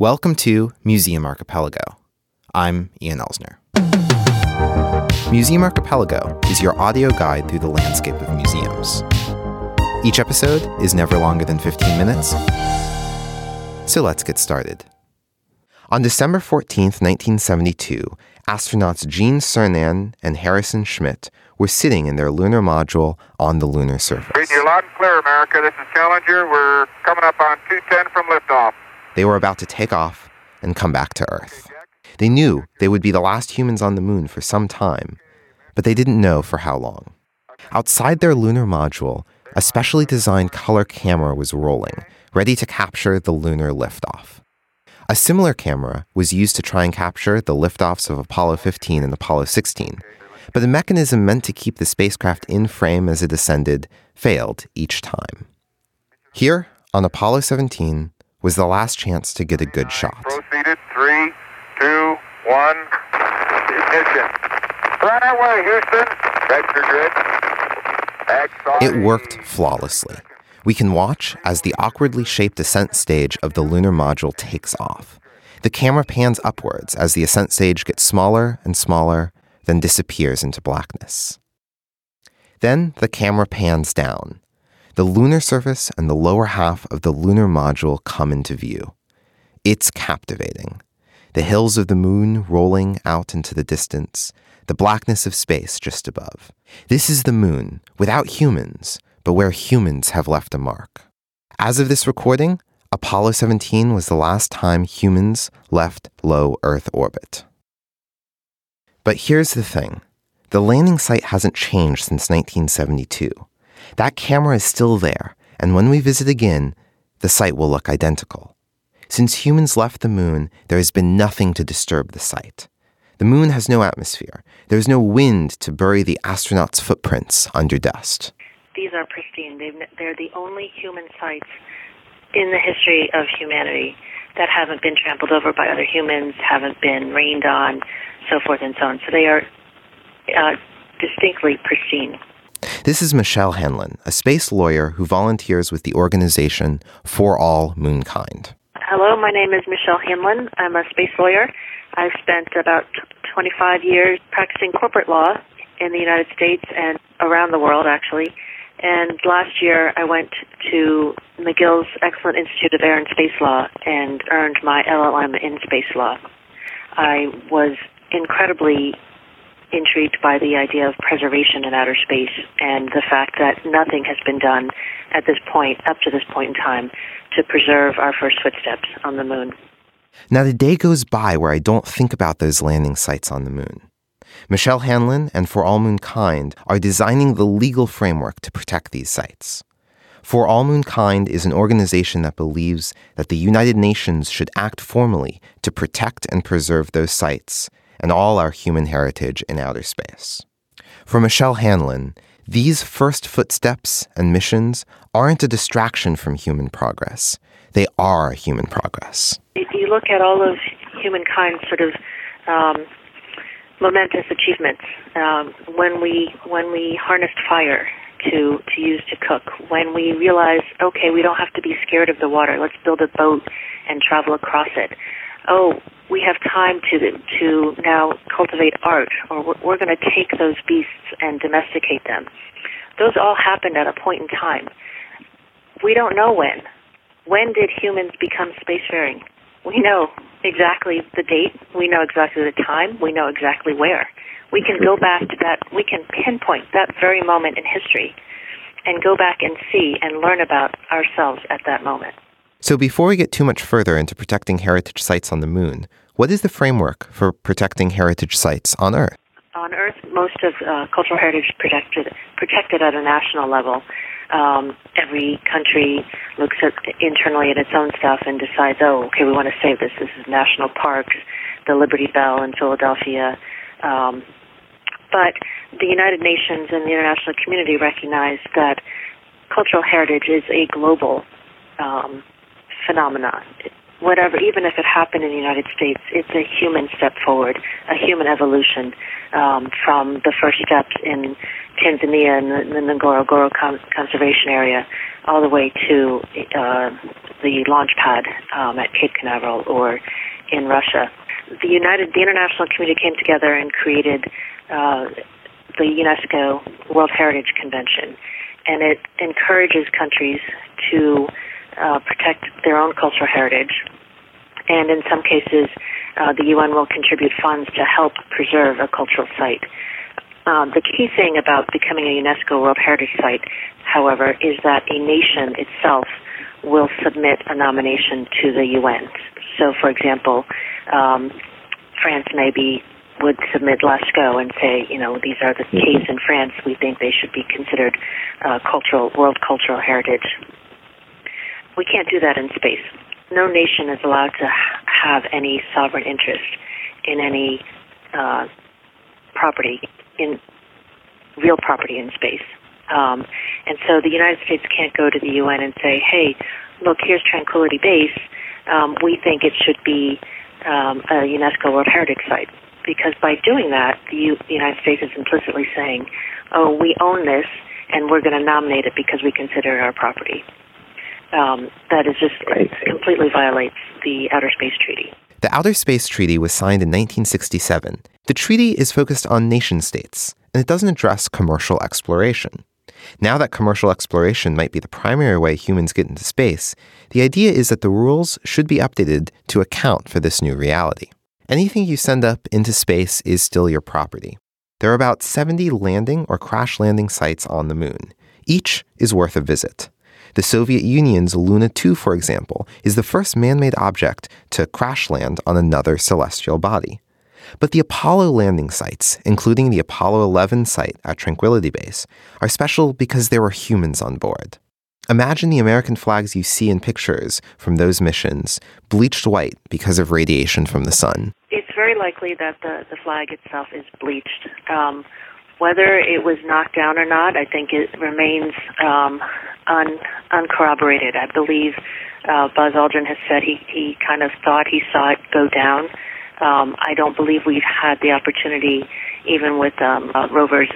Welcome to Museum Archipelago. I'm Ian Elsner. Museum Archipelago is your audio guide through the landscape of museums. Each episode is never longer than 15 minutes, so let's get started. On December 14, 1972, astronauts Gene Cernan and Harrison Schmitt were sitting in their lunar module on the lunar surface. Reading you loud and clear, America. This is Challenger. We're coming up on 210 from liftoff. They were about to take off and come back to Earth. They knew they would be the last humans on the moon for some time, but they didn't know for how long. Outside their lunar module, a specially designed color camera was rolling, ready to capture the lunar liftoff. A similar camera was used to try and capture the liftoffs of Apollo 15 and Apollo 16, but the mechanism meant to keep the spacecraft in frame as it ascended failed each time. Here, on Apollo 17, was the last chance to get a good shot. Proceeded. Three, two, one. Ignition. Right away, Houston. Vector grid. It worked flawlessly. We can watch as the awkwardly shaped ascent stage of the lunar module takes off. The camera pans upwards as the ascent stage gets smaller and smaller, then disappears into blackness. Then the camera pans down, the lunar surface and the lower half of the lunar module come into view. It's captivating. The hills of the moon rolling out into the distance, the blackness of space just above. This is the moon, without humans, but where humans have left a mark. As of this recording, Apollo 17 was the last time humans left low Earth orbit. But here's the thing the landing site hasn't changed since 1972. That camera is still there, and when we visit again, the site will look identical. Since humans left the moon, there has been nothing to disturb the site. The moon has no atmosphere. There is no wind to bury the astronauts' footprints under dust. These are pristine. they they're the only human sites in the history of humanity that haven't been trampled over by other humans, haven't been rained on, so forth and so on. So they are uh, distinctly pristine. This is Michelle Hanlon, a space lawyer who volunteers with the organization For All Moonkind. Hello, my name is Michelle Hanlon. I'm a space lawyer. I've spent about 25 years practicing corporate law in the United States and around the world, actually. And last year, I went to McGill's Excellent Institute of Air and Space Law and earned my LLM in space law. I was incredibly intrigued by the idea of preservation in outer space and the fact that nothing has been done at this point, up to this point in time, to preserve our first footsteps on the moon. Now, the day goes by where I don't think about those landing sites on the moon. Michelle Hanlon and For All Moonkind are designing the legal framework to protect these sites. For All Moonkind is an organization that believes that the United Nations should act formally to protect and preserve those sites and all our human heritage in outer space. For Michelle Hanlon, these first footsteps and missions aren't a distraction from human progress. They are human progress. If you look at all of humankind's sort of um, momentous achievements, um, when we when we harnessed fire to to use to cook, when we realized, okay, we don't have to be scared of the water. Let's build a boat and travel across it. Oh, we have time to to now cultivate art, or we're, we're going to take those beasts and domesticate them. Those all happened at a point in time. We don't know when. When did humans become spacefaring? We know exactly the date. We know exactly the time. We know exactly where. We can go back to that. We can pinpoint that very moment in history and go back and see and learn about ourselves at that moment. So, before we get too much further into protecting heritage sites on the moon, what is the framework for protecting heritage sites on Earth? On Earth, most of uh, cultural heritage protected protected at a national level. Um, every country looks at internally at its own stuff and decides, oh, okay, we want to save this. This is national parks, the Liberty Bell in Philadelphia. Um, but the United Nations and the international community recognize that cultural heritage is a global um, phenomenon. Whatever, even if it happened in the United States, it's a human step forward, a human evolution um, from the first steps in Tanzania and the, the Ngorongoro Con- Conservation Area, all the way to uh, the launch pad um, at Cape Canaveral or in Russia. The United, the international community came together and created uh, the UNESCO World Heritage Convention, and it encourages countries to uh, protect their own cultural heritage. And in some cases, uh, the UN will contribute funds to help preserve a cultural site. Um, the key thing about becoming a UNESCO World Heritage Site, however, is that a nation itself will submit a nomination to the UN. So, for example, um, France maybe would submit Lascaux and say, you know, these are the caves in France. We think they should be considered uh, cultural, world cultural heritage. We can't do that in space. No nation is allowed to have any sovereign interest in any uh, property, in real property in space. Um, and so the United States can't go to the UN and say, hey, look, here's Tranquility Base. Um, we think it should be um, a UNESCO World Heritage Site. Because by doing that, the, U- the United States is implicitly saying, oh, we own this and we're going to nominate it because we consider it our property. Um, that is just right. completely violates the Outer Space Treaty. The Outer Space Treaty was signed in 1967. The treaty is focused on nation states, and it doesn't address commercial exploration. Now that commercial exploration might be the primary way humans get into space, the idea is that the rules should be updated to account for this new reality. Anything you send up into space is still your property. There are about 70 landing or crash landing sites on the moon. Each is worth a visit. The Soviet Union's Luna 2, for example, is the first man made object to crash land on another celestial body. But the Apollo landing sites, including the Apollo 11 site at Tranquility Base, are special because there were humans on board. Imagine the American flags you see in pictures from those missions bleached white because of radiation from the sun. It's very likely that the, the flag itself is bleached. Um, whether it was knocked down or not, I think it remains um, un, uncorroborated. I believe uh, Buzz Aldrin has said he, he kind of thought he saw it go down um, I don't believe we've had the opportunity, even with um, uh, rovers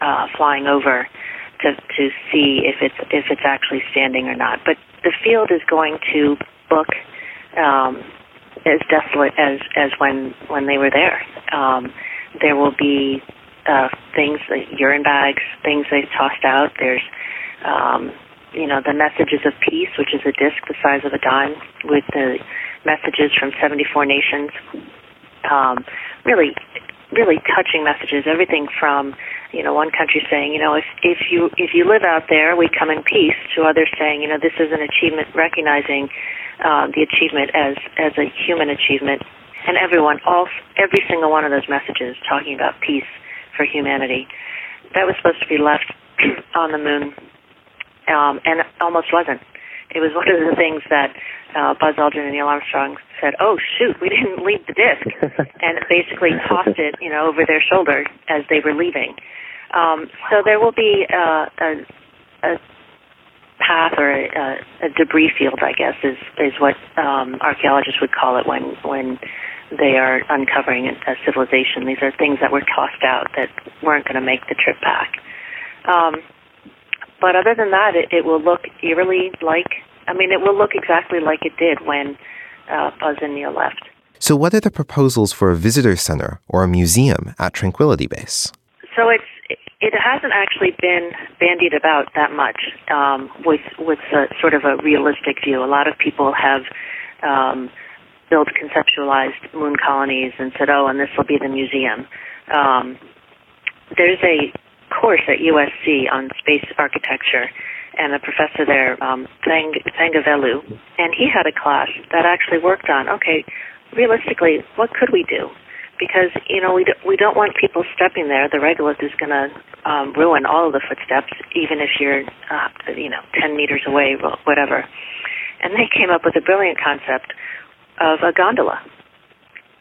uh, flying over, to to see if it's if it's actually standing or not. But the field is going to look um, as desolate as as when when they were there. Um, there will be uh, things like urine bags, things they tossed out. There's um, you know the messages of peace, which is a disc the size of a dime with the messages from 74 nations. Um, really, really touching messages. Everything from, you know, one country saying, you know, if if you if you live out there, we come in peace. To others saying, you know, this is an achievement, recognizing uh, the achievement as as a human achievement. And everyone, all every single one of those messages talking about peace for humanity. That was supposed to be left on the moon, um, and almost wasn't. It was one of the things that uh, Buzz Aldrin and Neil Armstrong said, "Oh shoot, we didn't leave the disc," and basically tossed it, you know, over their shoulder as they were leaving. Um, so there will be uh, a, a path or a, a debris field, I guess, is is what um, archaeologists would call it when when they are uncovering a civilization. These are things that were tossed out that weren't going to make the trip back. Um, but other than that, it, it will look eerily like I mean, it will look exactly like it did when uh, Buzz and Neil left. So, what are the proposals for a visitor center or a museum at Tranquility Base? So it's it hasn't actually been bandied about that much um, with with a, sort of a realistic view. A lot of people have um, built conceptualized moon colonies and said, "Oh, and this will be the museum." Um, there's a course at USC on space architecture and a professor there, um, Thang, Thangavelu, and he had a class that actually worked on, okay, realistically, what could we do? Because you know we do, we don't want people stepping there. The regolith is going to um, ruin all of the footsteps, even if you're uh, you know 10 meters away, whatever. And they came up with a brilliant concept of a gondola.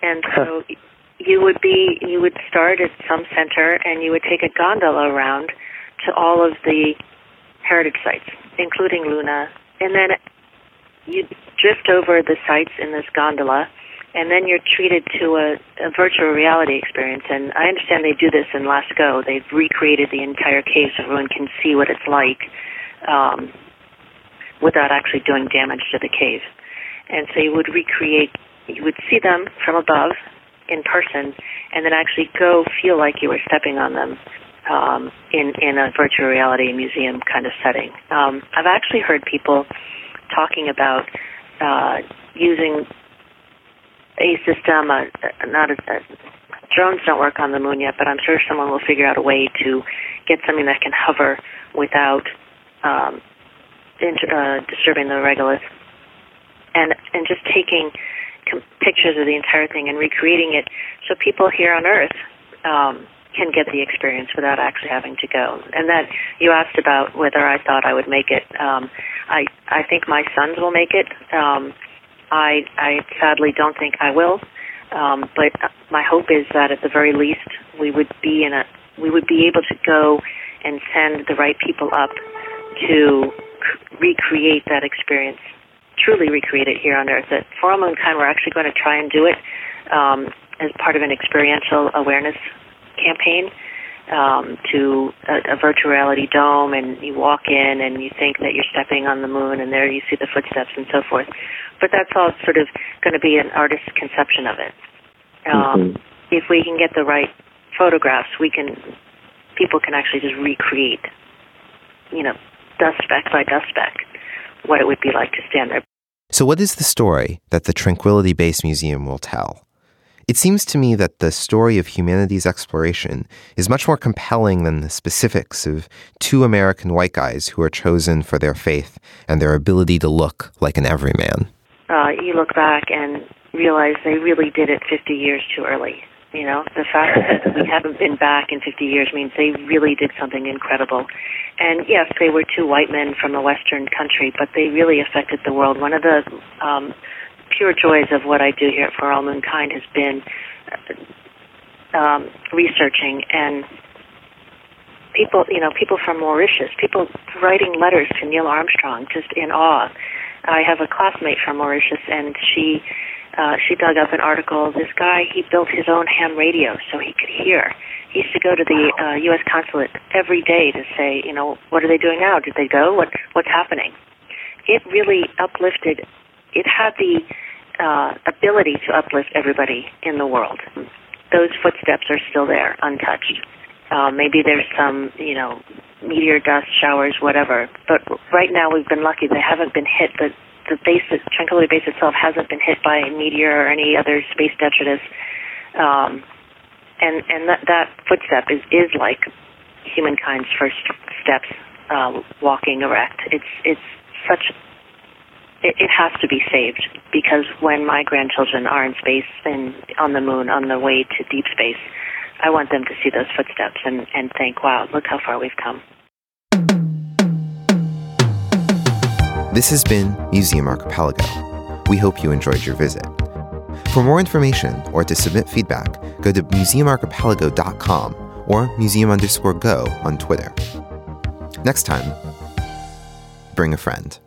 And so you would be you would start at some center and you would take a gondola around to all of the heritage sites, including Luna, and then you drift over the sites in this gondola, and then you're treated to a, a virtual reality experience. And I understand they do this in Lascaux. They've recreated the entire cave so everyone can see what it's like um, without actually doing damage to the cave. And so you would recreate, you would see them from above in person, and then actually go feel like you were stepping on them um, in in a virtual reality museum kind of setting. Um, I've actually heard people talking about uh, using a system, uh, not a, uh, drones don't work on the moon yet, but I'm sure someone will figure out a way to get something that can hover without um, inter, uh, disturbing the regolith, and and just taking com- pictures of the entire thing and recreating it so people here on Earth um, can get the experience without actually having to go. And that you asked about whether I thought I would make it. Um, I I think my sons will make it. Um, I I sadly don't think I will. Um, but my hope is that at the very least we would be in a we would be able to go and send the right people up to recreate that experience, truly recreate it here on Earth. At For All Moonkind, we're actually going to try and do it um, as part of an experiential awareness campaign um, to a, a virtual reality dome, and you walk in and you think that you're stepping on the moon, and there you see the footsteps and so forth. But that's all sort of going to be an artist's conception of it. Um, mm-hmm. If we can get the right photographs, we can people can actually just recreate, you know, dust speck by dust speck, what it would be like to stand there. So, what is the story that the Tranquility Base Museum will tell? It seems to me that the story of humanity's exploration is much more compelling than the specifics of two American white guys who are chosen for their faith and their ability to look like an everyman. Uh, you look back and realize they really did it 50 years too early. You know, the fact that we haven't been back in 50 years means they really did something incredible. And yes, they were two white men from a Western country, but they really affected the world. One of the um, pure joys of what I do here at For All Moonkind has been uh, um, researching and people, you know, people from Mauritius, people writing letters to Neil Armstrong, just in awe. I have a classmate from Mauritius, and she uh, she dug up an article. This guy, he built his own ham radio so he could hear. He used to go to the uh, U.S. consulate every day to say, you know, what are they doing now? Did they go? What what's happening? It really uplifted. It had the uh, ability to uplift everybody in the world. Those footsteps are still there, untouched. Uh, maybe there's some, you know, meteor dust showers, whatever. But right now, we've been lucky; they haven't been hit. The the base, Tranquility Base itself, hasn't been hit by a meteor or any other space detritus. Um, and and that that footstep is is like humankind's first steps uh, walking erect. It's it's such it, it has to be saved because when my grandchildren are in space and on the moon on the way to deep space, I want them to see those footsteps and, and think, wow, look how far we've come. This has been Museum Archipelago. We hope you enjoyed your visit. For more information or to submit feedback, go to museumarchipelago.com or museum underscore go on Twitter. Next time, bring a friend.